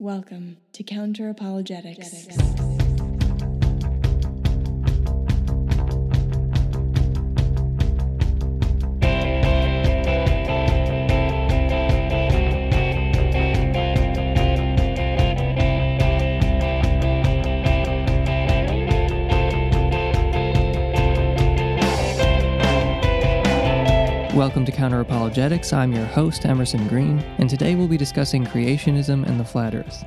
Welcome to Counter Apologetics. Welcome to Counter Apologetics. I'm your host, Emerson Green, and today we'll be discussing creationism and the flat earth.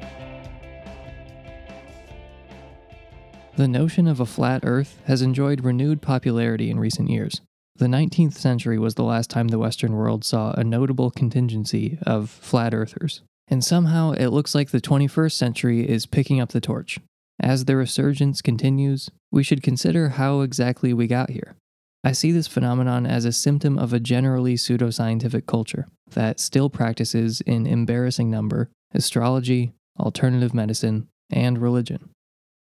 The notion of a flat earth has enjoyed renewed popularity in recent years. The 19th century was the last time the Western world saw a notable contingency of flat earthers. And somehow it looks like the 21st century is picking up the torch. As the resurgence continues, we should consider how exactly we got here. I see this phenomenon as a symptom of a generally pseudoscientific culture that still practices in embarrassing number astrology, alternative medicine, and religion.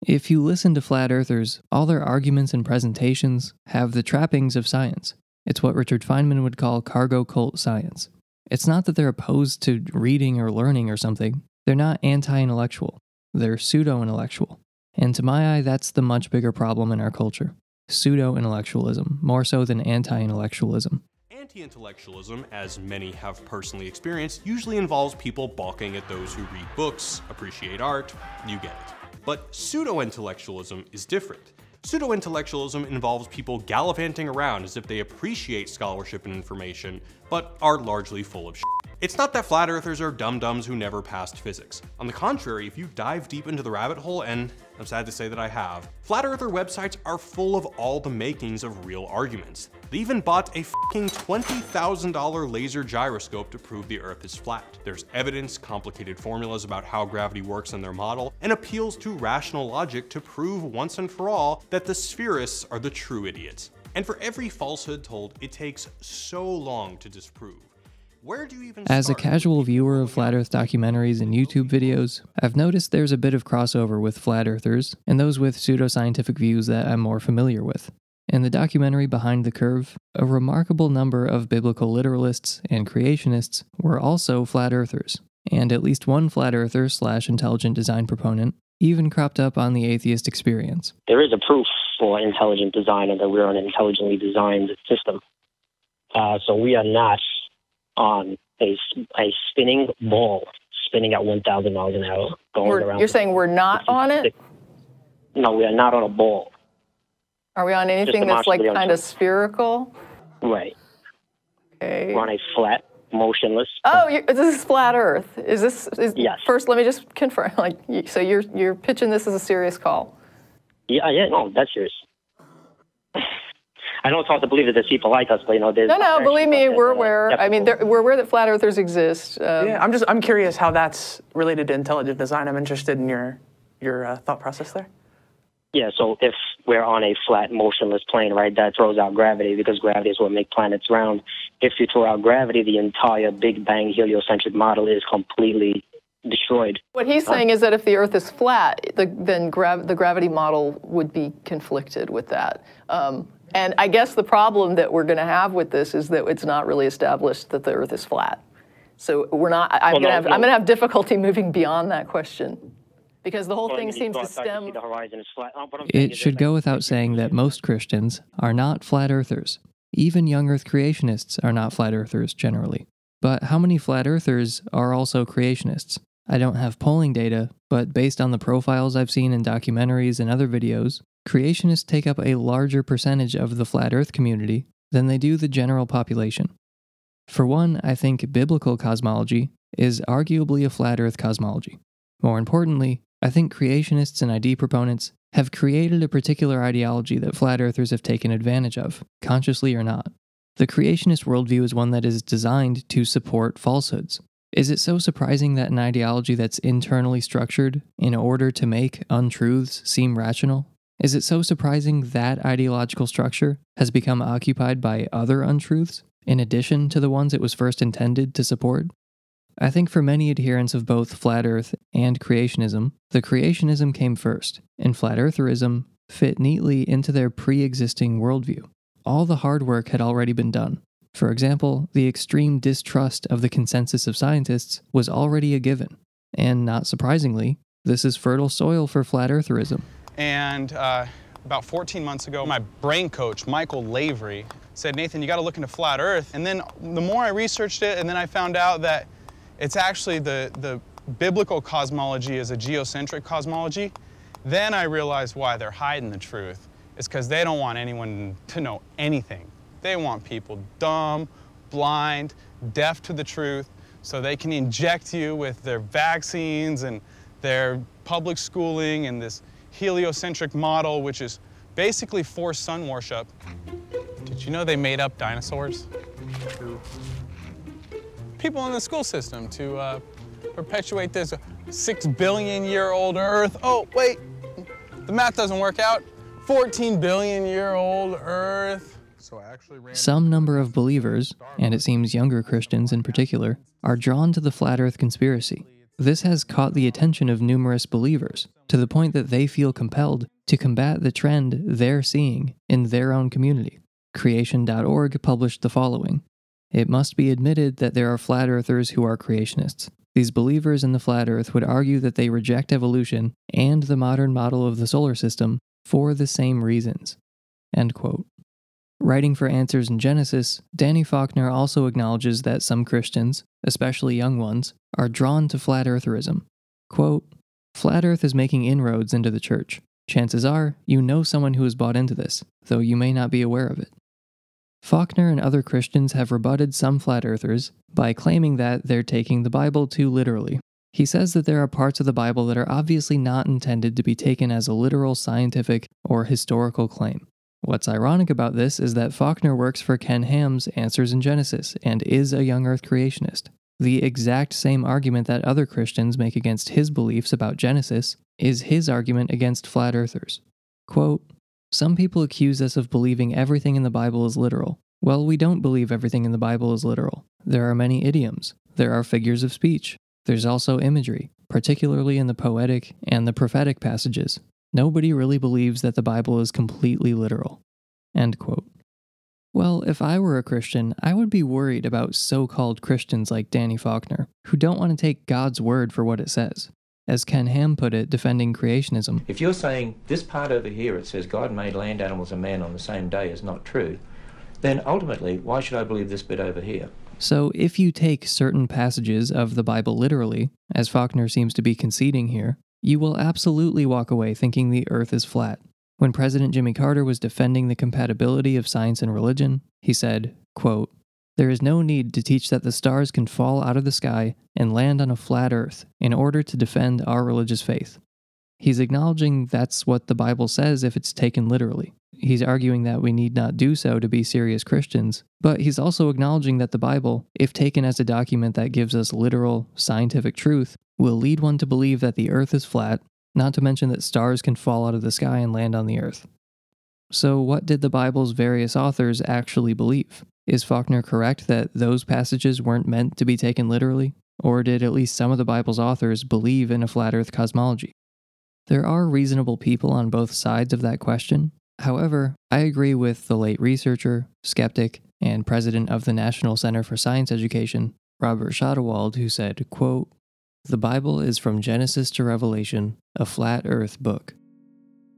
If you listen to flat earthers, all their arguments and presentations have the trappings of science. It's what Richard Feynman would call cargo cult science. It's not that they're opposed to reading or learning or something, they're not anti intellectual, they're pseudo intellectual. And to my eye, that's the much bigger problem in our culture pseudo intellectualism, more so than anti intellectualism. Anti intellectualism, as many have personally experienced, usually involves people balking at those who read books, appreciate art, you get it. But pseudo intellectualism is different. Pseudo intellectualism involves people gallivanting around as if they appreciate scholarship and information, but are largely full of shit. It's not that flat earthers are dum dums who never passed physics. On the contrary, if you dive deep into the rabbit hole, and I'm sad to say that I have, flat earther websites are full of all the makings of real arguments. They even bought a fucking $20,000 laser gyroscope to prove the earth is flat. There's evidence, complicated formulas about how gravity works in their model, and appeals to rational logic to prove once and for all that the spherists are the true idiots. And for every falsehood told, it takes so long to disprove. As a casual viewer of flat earth documentaries and YouTube videos, I've noticed there's a bit of crossover with flat earthers and those with pseudoscientific views that I'm more familiar with. In the documentary Behind the Curve, a remarkable number of biblical literalists and creationists were also flat earthers, and at least one flat earther slash intelligent design proponent even cropped up on the atheist experience. there is a proof for intelligent design and that we're an intelligently designed system. Uh, so we are not on a, a spinning ball spinning at 1,000 miles an hour going We're, around. you're saying we're not on it? No, we are not on a ball. Are we on anything that's like kind of spherical? Right. Okay. We're on a flat, motionless. Oh, this is flat Earth. Is this? Is, Yes. First, let me just confirm. Like, so you're you're pitching this as a serious call? Yeah, yeah, no, that's yours. I don't hard to believe that there's people like us, but you know, there's. No, no. Believe me, we're that are aware. I mean, there, we're aware that flat Earthers exist. Um, Yeah, I'm just I'm curious how that's related to intelligent design. I'm interested in your your uh, thought process there. Yeah, so if we're on a flat, motionless plane, right, that throws out gravity because gravity is what makes planets round. If you throw out gravity, the entire Big Bang heliocentric model is completely destroyed. What he's saying is that if the Earth is flat, the, then grav- the gravity model would be conflicted with that. Um, and I guess the problem that we're going to have with this is that it's not really established that the Earth is flat. So we're not. I- I'm Well, going to no, have. no. I'm going to have difficulty moving beyond that question, because the whole Well, thing seems to outside, you stem. the horizon is flat. Uh, what I'm saying It is should go without saying that most Christians are not flat earthers. Even young earth creationists are not flat earthers generally. But how many flat earthers are also creationists? I don't have polling data, but based on the profiles I've seen in documentaries and other videos, creationists take up a larger percentage of the flat earth community than they do the general population. For one, I think biblical cosmology is arguably a flat earth cosmology. More importantly, I think creationists and ID proponents have created a particular ideology that flat earthers have taken advantage of, consciously or not. The creationist worldview is one that is designed to support falsehoods. Is it so surprising that an ideology that's internally structured in order to make untruths seem rational? Is it so surprising that ideological structure has become occupied by other untruths, in addition to the ones it was first intended to support? I think for many adherents of both flat earth and creationism, the creationism came first, and flat eartherism fit neatly into their pre existing worldview. All the hard work had already been done. For example, the extreme distrust of the consensus of scientists was already a given. And not surprisingly, this is fertile soil for flat eartherism. And uh, about 14 months ago, my brain coach, Michael Lavery, said, Nathan, you got to look into flat Earth. And then the more I researched it, and then I found out that it's actually the, the biblical cosmology is a geocentric cosmology. Then I realized why they're hiding the truth. It's because they don't want anyone to know anything. They want people dumb, blind, deaf to the truth, so they can inject you with their vaccines and their public schooling and this heliocentric model, which is basically forced sun worship. Did you know they made up dinosaurs? People in the school system to uh, perpetuate this six billion year old Earth. Oh, wait, the math doesn't work out. 14 billion year old Earth. So I actually ran. Some number of believers, and it seems younger Christians in particular, are drawn to the flat earth conspiracy. This has caught the attention of numerous believers to the point that they feel compelled to combat the trend they're seeing in their own community. Creation.org published the following It must be admitted that there are flat earthers who are creationists. These believers in the flat earth would argue that they reject evolution and the modern model of the solar system for the same reasons. End quote. Writing for Answers in Genesis, Danny Faulkner also acknowledges that some Christians, especially young ones, are drawn to flat eartherism. Quote, Flat Earth is making inroads into the church. Chances are you know someone who has bought into this, though you may not be aware of it. Faulkner and other Christians have rebutted some flat earthers by claiming that they're taking the Bible too literally. He says that there are parts of the Bible that are obviously not intended to be taken as a literal scientific or historical claim. What's ironic about this is that Faulkner works for Ken Ham's Answers in Genesis and is a young earth creationist. The exact same argument that other Christians make against his beliefs about Genesis is his argument against flat earthers. Quote, Some people accuse us of believing everything in the Bible is literal. Well, we don't believe everything in the Bible is literal. There are many idioms, there are figures of speech, there's also imagery, particularly in the poetic and the prophetic passages. Nobody really believes that the Bible is completely literal. End quote. Well, if I were a Christian, I would be worried about so called Christians like Danny Faulkner, who don't want to take God's word for what it says. As Ken Ham put it, defending creationism, If you're saying this part over here, it says God made land animals and man on the same day is not true, then ultimately, why should I believe this bit over here? So, if you take certain passages of the Bible literally, as Faulkner seems to be conceding here, you will absolutely walk away thinking the earth is flat. When President Jimmy Carter was defending the compatibility of science and religion, he said, quote, There is no need to teach that the stars can fall out of the sky and land on a flat earth in order to defend our religious faith. He's acknowledging that's what the Bible says if it's taken literally. He's arguing that we need not do so to be serious Christians, but he's also acknowledging that the Bible, if taken as a document that gives us literal, scientific truth, will lead one to believe that the earth is flat, not to mention that stars can fall out of the sky and land on the earth. So, what did the Bible's various authors actually believe? Is Faulkner correct that those passages weren't meant to be taken literally? Or did at least some of the Bible's authors believe in a flat earth cosmology? There are reasonable people on both sides of that question. However, I agree with the late researcher, skeptic, and president of the National Center for Science Education, Robert Schadewald, who said, quote, The Bible is from Genesis to Revelation, a flat earth book.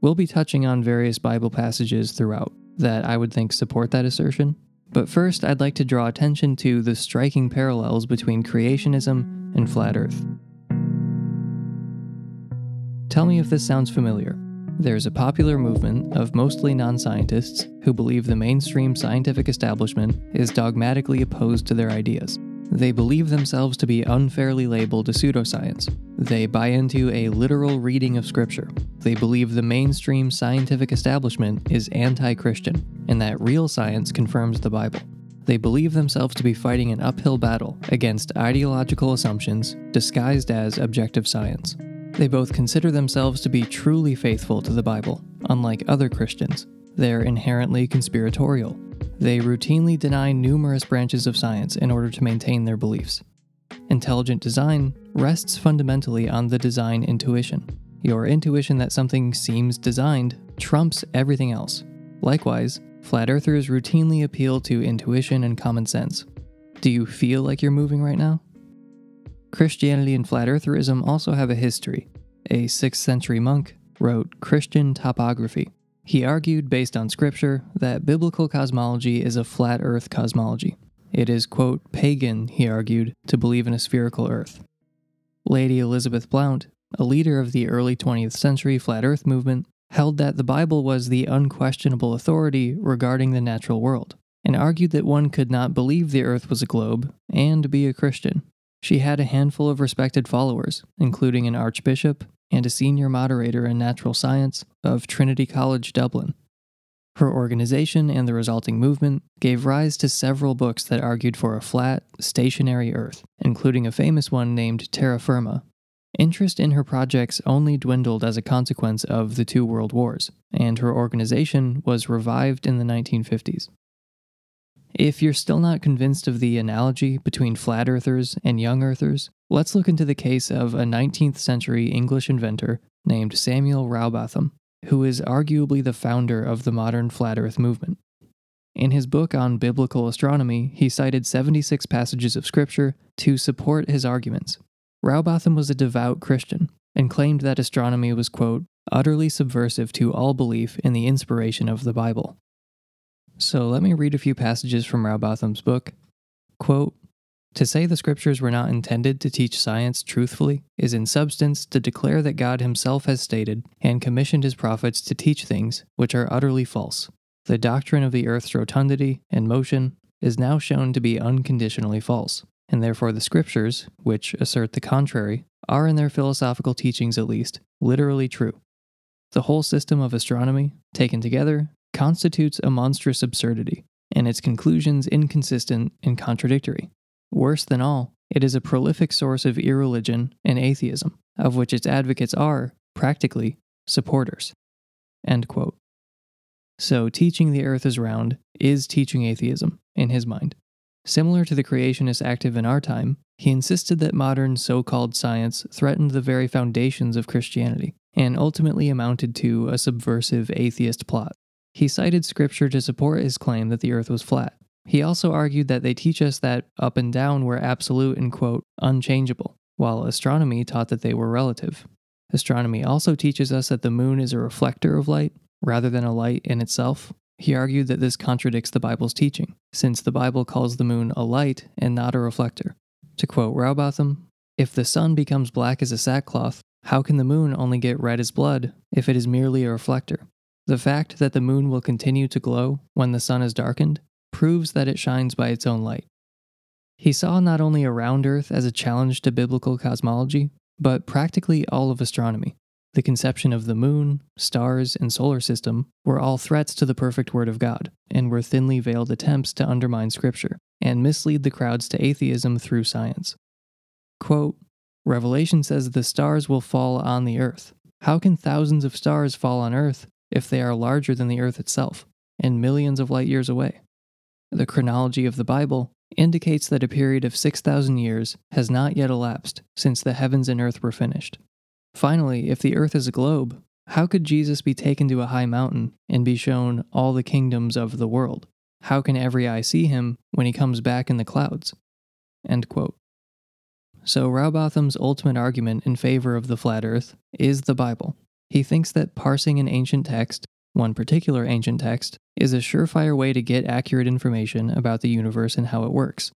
We'll be touching on various Bible passages throughout that I would think support that assertion. But first, I'd like to draw attention to the striking parallels between creationism and flat earth. Tell me if this sounds familiar. There's a popular movement of mostly non scientists who believe the mainstream scientific establishment is dogmatically opposed to their ideas. They believe themselves to be unfairly labeled a pseudoscience. They buy into a literal reading of Scripture. They believe the mainstream scientific establishment is anti Christian, and that real science confirms the Bible. They believe themselves to be fighting an uphill battle against ideological assumptions disguised as objective science. They both consider themselves to be truly faithful to the Bible, unlike other Christians. They're inherently conspiratorial. They routinely deny numerous branches of science in order to maintain their beliefs. Intelligent design rests fundamentally on the design intuition. Your intuition that something seems designed trumps everything else. Likewise, flat earthers routinely appeal to intuition and common sense. Do you feel like you're moving right now? Christianity and flat eartherism also have a history. A 6th century monk wrote Christian Topography. He argued, based on scripture, that biblical cosmology is a flat earth cosmology. It is, quote, pagan, he argued, to believe in a spherical earth. Lady Elizabeth Blount, a leader of the early 20th century flat earth movement, held that the Bible was the unquestionable authority regarding the natural world, and argued that one could not believe the earth was a globe and be a Christian. She had a handful of respected followers, including an archbishop and a senior moderator in natural science of Trinity College Dublin. Her organization and the resulting movement gave rise to several books that argued for a flat, stationary Earth, including a famous one named Terra Firma. Interest in her projects only dwindled as a consequence of the two world wars, and her organization was revived in the 1950s. If you're still not convinced of the analogy between flat earthers and young earthers, let's look into the case of a 19th century English inventor named Samuel Rowbotham, who is arguably the founder of the modern flat earth movement. In his book on biblical astronomy, he cited 76 passages of scripture to support his arguments. Rowbotham was a devout Christian and claimed that astronomy was, quote, utterly subversive to all belief in the inspiration of the Bible. So let me read a few passages from Rowbotham's book. Quote, to say the scriptures were not intended to teach science truthfully is in substance to declare that God himself has stated and commissioned his prophets to teach things which are utterly false. The doctrine of the earth's rotundity and motion is now shown to be unconditionally false, and therefore the scriptures, which assert the contrary, are in their philosophical teachings at least, literally true. The whole system of astronomy, taken together, constitutes a monstrous absurdity, and its conclusions inconsistent and contradictory. Worse than all, it is a prolific source of irreligion and atheism, of which its advocates are, practically, supporters. So, teaching the earth is round is teaching atheism, in his mind. Similar to the creationists active in our time, he insisted that modern so called science threatened the very foundations of Christianity and ultimately amounted to a subversive atheist plot. He cited scripture to support his claim that the earth was flat. He also argued that they teach us that up and down were absolute and, quote, unchangeable, while astronomy taught that they were relative. Astronomy also teaches us that the moon is a reflector of light rather than a light in itself. He argued that this contradicts the Bible's teaching, since the Bible calls the moon a light and not a reflector. To quote Rowbotham, if the sun becomes black as a sackcloth, how can the moon only get red as blood if it is merely a reflector? The fact that the moon will continue to glow when the sun is darkened proves that it shines by its own light. He saw not only a round Earth as a challenge to biblical cosmology, but practically all of astronomy. The conception of the moon, stars, and solar system were all threats to the perfect Word of God, and were thinly veiled attempts to undermine Scripture and mislead the crowds to atheism through science. Quote, Revelation says the stars will fall on the earth. How can thousands of stars fall on earth if they are larger than the Earth itself and millions of light years away. The chronology of the Bible indicates that a period of 6,000 years has not yet elapsed since the heavens and earth were finished. Finally, if the earth is a globe, how could Jesus be taken to a high mountain and be shown all the kingdoms of the world? How can every eye see him when he comes back in the clouds? So, Rowbotham's ultimate argument in favor of the flat earth is the Bible. He thinks that parsing an ancient text, one particular ancient text, is a surefire way to get accurate information about the universe and how it works.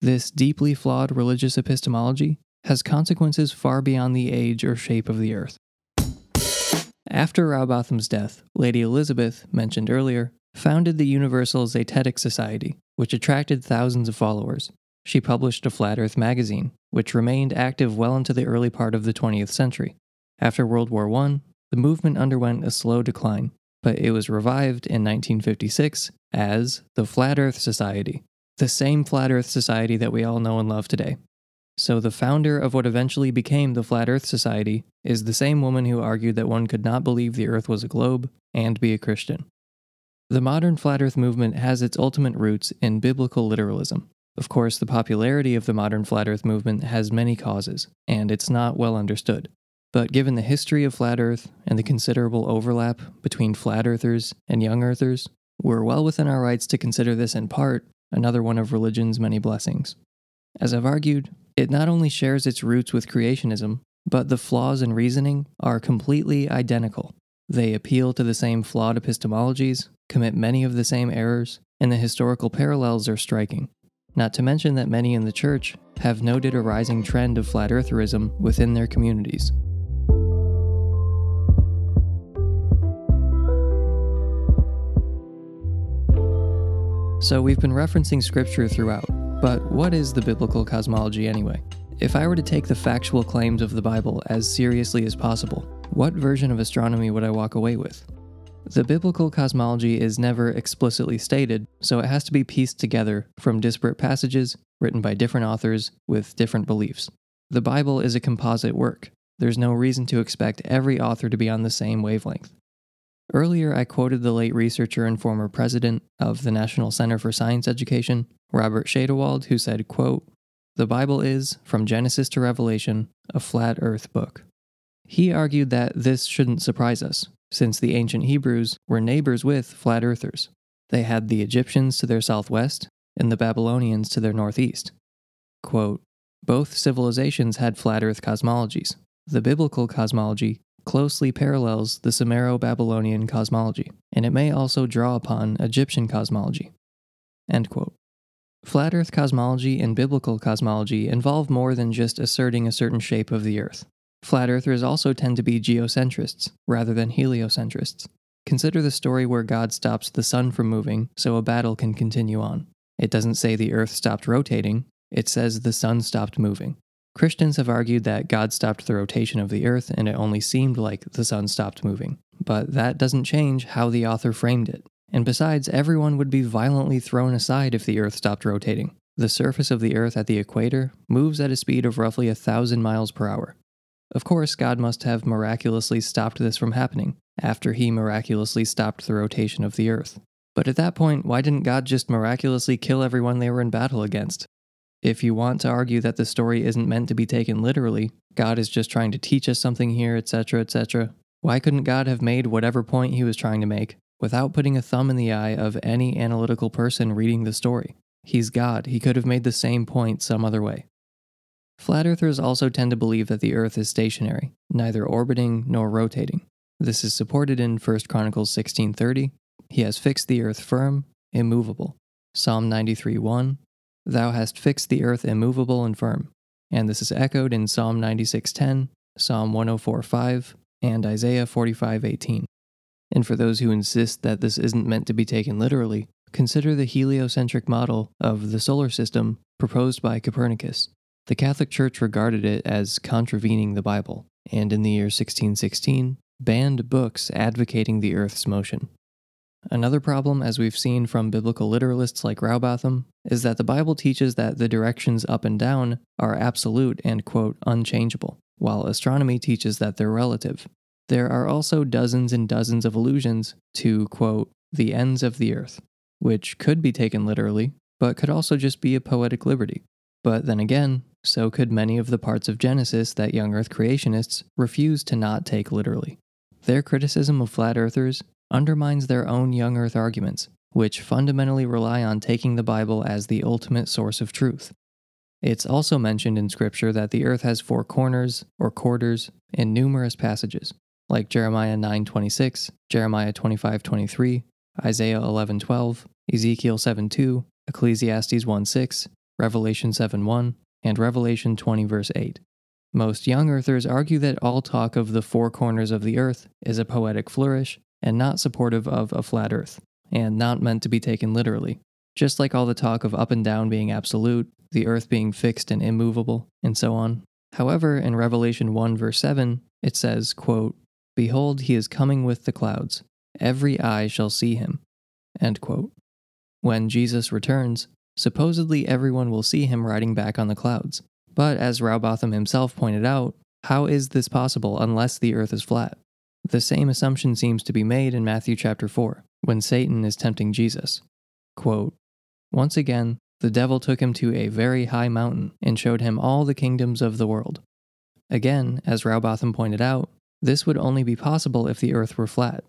This deeply flawed religious epistemology has consequences far beyond the age or shape of the earth. After Rowbotham's death, Lady Elizabeth, mentioned earlier, founded the Universal Zetetic Society, which attracted thousands of followers. She published a Flat Earth magazine, which remained active well into the early part of the 20th century. After World War I, the movement underwent a slow decline, but it was revived in 1956 as the Flat Earth Society, the same Flat Earth Society that we all know and love today. So, the founder of what eventually became the Flat Earth Society is the same woman who argued that one could not believe the Earth was a globe and be a Christian. The modern Flat Earth movement has its ultimate roots in biblical literalism. Of course, the popularity of the modern Flat Earth movement has many causes, and it's not well understood. But given the history of flat Earth and the considerable overlap between flat earthers and young earthers, we're well within our rights to consider this in part another one of religion's many blessings. As I've argued, It not only shares its roots with creationism, but the flaws in reasoning are completely identical. They appeal to the same flawed epistemologies, commit many of the same errors, and the historical parallels are striking. Not to mention that many in the church have noted a rising trend of flat eartherism within their communities. So we've been referencing scripture throughout, but what is the biblical cosmology anyway? If I were to take the factual claims of the Bible as seriously as possible, what version of astronomy would I walk away with? The biblical cosmology is never explicitly stated, so it has to be pieced together from disparate passages written by different authors with different beliefs. The Bible is a composite work. There's no reason to expect every author to be on the same wavelength. Earlier, I quoted the late researcher and former president of the National Center for Science Education, Robert Schadewald, who said, quote, The Bible is, from Genesis to Revelation, a flat earth book. He argued that this shouldn't surprise us, since the ancient Hebrews were neighbors with flat earthers. They had the Egyptians to their southwest and the Babylonians to their northeast. Quote, Both civilizations had flat earth cosmologies. The biblical cosmology closely parallels the Sumero Babylonian cosmology, and it may also draw upon Egyptian cosmology. Flat Earth cosmology and biblical cosmology involve more than just asserting a certain shape of the Earth. Flat Earthers also tend to be geocentrists rather than heliocentrists. Consider the story where God stops the sun from moving so a battle can continue on. It doesn't say the Earth stopped rotating, it says the sun stopped moving. Christians have argued that God stopped the rotation of the earth and it only seemed like the sun stopped moving. But that doesn't change how the author framed it. And besides, everyone would be violently thrown aside if the earth stopped rotating. The surface of the earth at the equator moves at a speed of roughly a thousand miles per hour. Of course, God must have miraculously stopped this from happening after he miraculously stopped the rotation of the earth. But at that point, why didn't God just miraculously kill everyone they were in battle against? If you want to argue that the story isn't meant to be taken literally, God is just trying to teach us something here, etc., etc., why couldn't God have made whatever point he was trying to make without putting a thumb in the eye of any analytical person reading the story? He's God, he could have made the same point some other way. Flat earthers also tend to believe that the earth is stationary, neither orbiting nor rotating. This is supported in 1 Chronicles 16:30. He has fixed the earth firm, immovable. Psalm 93:1 Thou hast fixed the earth immovable and firm. And this is echoed in Psalm 96:10, Psalm 104:5, and Isaiah 45:18. And for those who insist that this isn't meant to be taken literally, consider the heliocentric model of the solar system proposed by Copernicus. The Catholic Church regarded it as contravening the Bible, and in the year 1616 banned books advocating the Earth's motion. Another problem, as we've seen from biblical literalists like Rowbotham, is that the Bible teaches that the directions up and down are absolute and, quote, unchangeable, while astronomy teaches that they're relative. There are also dozens and dozens of allusions to, quote, the ends of the earth, which could be taken literally, but could also just be a poetic liberty. But then again, so could many of the parts of Genesis that young earth creationists refuse to not take literally. Their criticism of flat earthers undermines their own young earth arguments, which fundamentally rely on taking the Bible as the ultimate source of truth. It's also mentioned in Scripture that the earth has four corners or quarters in numerous passages, like Jeremiah 9:26, Jeremiah 25:23, Isaiah 11:12, Ezekiel 7:2, Ecclesiastes 1:6, Revelation 7:1, and Revelation 20 verse 8. Most young earthers argue that all talk of the four corners of the earth is a poetic flourish and not supportive of a flat earth, and not meant to be taken literally. Just like all the talk of up and down being absolute, the earth being fixed and immovable, and so on. However, in Revelation 1 verse 7, it says, quote, Behold, he is coming with the clouds. Every eye shall see him. End quote. When Jesus returns, supposedly everyone will see him riding back on the clouds. But as Rowbotham himself pointed out, how is this possible unless the earth is flat? The same assumption seems to be made in Matthew chapter 4, when Satan is tempting Jesus. Quote, Once again, the devil took him to a very high mountain and showed him all the kingdoms of the world. Again, as Rowbotham pointed out, this would only be possible if the earth were flat.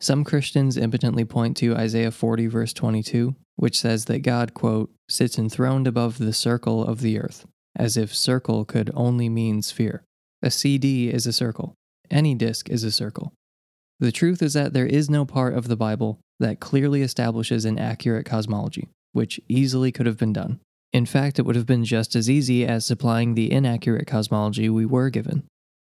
Some Christians impotently point to Isaiah 40, verse 22, which says that God, quote, sits enthroned above the circle of the earth, as if circle could only mean sphere. A CD is a circle. Any disk is a circle. The truth is that there is no part of the Bible that clearly establishes an accurate cosmology, which easily could have been done. In fact, it would have been just as easy as supplying the inaccurate cosmology we were given.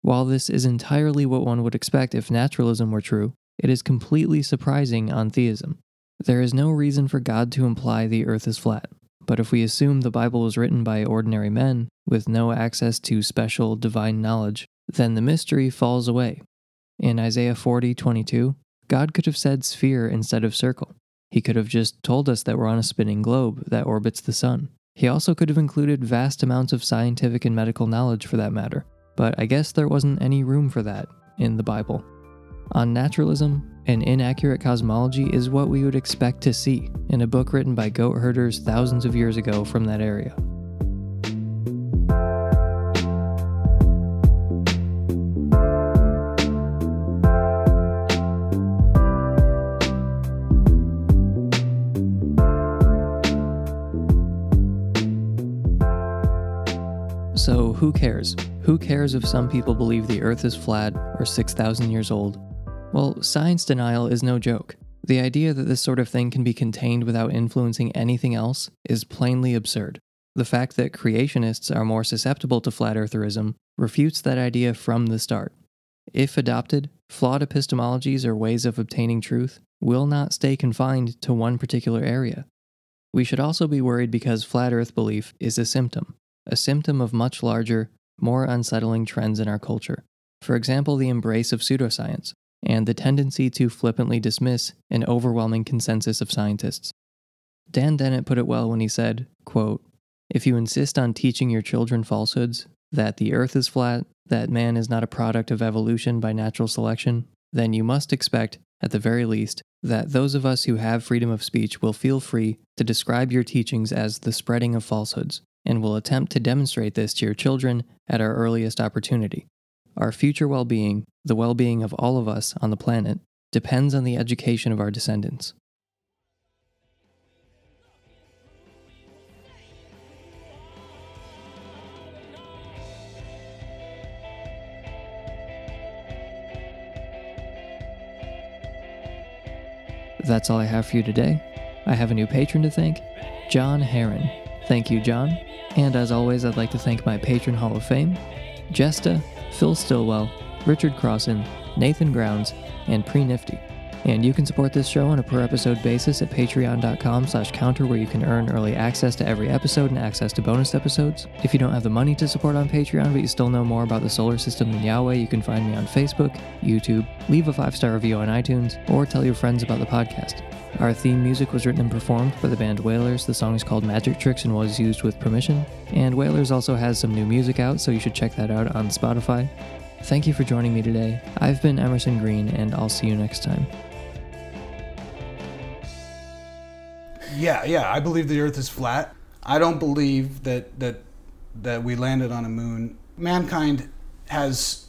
While this is entirely what one would expect if naturalism were true, it is completely surprising on theism. There is no reason for God to imply the earth is flat, but if we assume the Bible was written by ordinary men with no access to special divine knowledge, then the mystery falls away. In Isaiah 40:22, God could have said sphere instead of circle. He could have just told us that we're on a spinning globe that orbits the sun. He also could have included vast amounts of scientific and medical knowledge for that matter, but I guess there wasn't any room for that in the Bible. On naturalism, an inaccurate cosmology is what we would expect to see in a book written by goat herders thousands of years ago from that area. So, who cares? Who cares if some people believe the Earth is flat or 6,000 years old? Well, science denial is no joke. The idea that this sort of thing can be contained without influencing anything else is plainly absurd. The fact that creationists are more susceptible to flat eartherism refutes that idea from the start. If adopted, flawed epistemologies or ways of obtaining truth will not stay confined to one particular area. We should also be worried because flat earth belief is a symptom, a symptom of much larger, more unsettling trends in our culture. For example, the embrace of pseudoscience and the tendency to flippantly dismiss an overwhelming consensus of scientists. Dan Dennett put it well when he said, quote, If you insist on teaching your children falsehoods, that the earth is flat, that man is not a product of evolution by natural selection, then you must expect, at the very least, that those of us who have freedom of speech will feel free to describe your teachings as the spreading of falsehoods, and will attempt to demonstrate this to your children at our earliest opportunity. Our future well being, the well being of all of us on the planet, depends on the education of our descendants. That's all I have for you today. I have a new patron to thank, John Heron. Thank you, John. And as always, I'd like to thank my patron Hall of Fame, Jesta, Phil Stillwell, Richard Crossan, Nathan Grounds, and Pre Nifty. And you can support this show on a per episode basis at patreon.com slash counter where you can earn early access to every episode and access to bonus episodes. If you don't have the money to support on Patreon but you still know more about the solar system than Yahweh, you can find me on Facebook, YouTube, leave a five-star review on iTunes, or tell your friends about the podcast. Our theme music was written and performed by the band Whalers. The song is called Magic Tricks and was used with permission. And Whalers also has some new music out, so you should check that out on Spotify. Thank you for joining me today. I've been Emerson Green, and I'll see you next time. Yeah, yeah, I believe the Earth is flat. I don't believe that that that we landed on a moon. Mankind has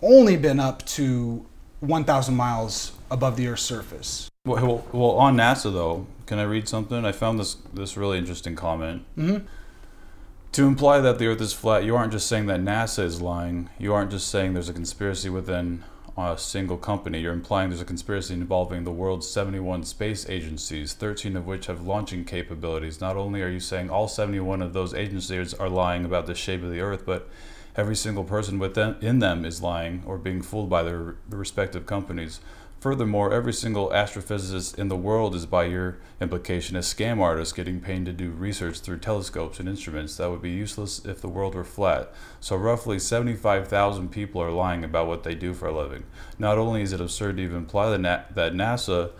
only been up to 1,000 miles above the Earth's surface. Well, well, well, on NASA though, can I read something? I found this this really interesting comment. Mhm. To imply that the Earth is flat, you aren't just saying that NASA is lying. You aren't just saying there's a conspiracy within a single company. You're implying there's a conspiracy involving the world's 71 space agencies, 13 of which have launching capabilities. Not only are you saying all 71 of those agencies are lying about the shape of the Earth, but every single person within in them is lying or being fooled by their respective companies. Furthermore, every single astrophysicist in the world is, by your implication, a scam artist getting paid to do research through telescopes and instruments that would be useless if the world were flat. So, roughly 75,000 people are lying about what they do for a living. Not only is it absurd to even imply that NASA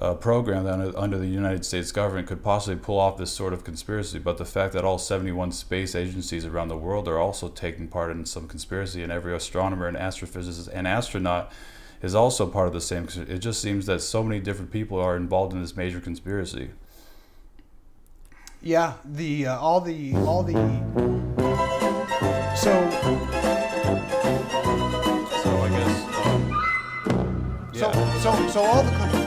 uh, program that under, under the United States government could possibly pull off this sort of conspiracy, but the fact that all 71 space agencies around the world are also taking part in some conspiracy, and every astronomer and astrophysicist and astronaut is also part of the same. It just seems that so many different people are involved in this major conspiracy. Yeah, the uh, all the all the so So I guess. Um, so so so all the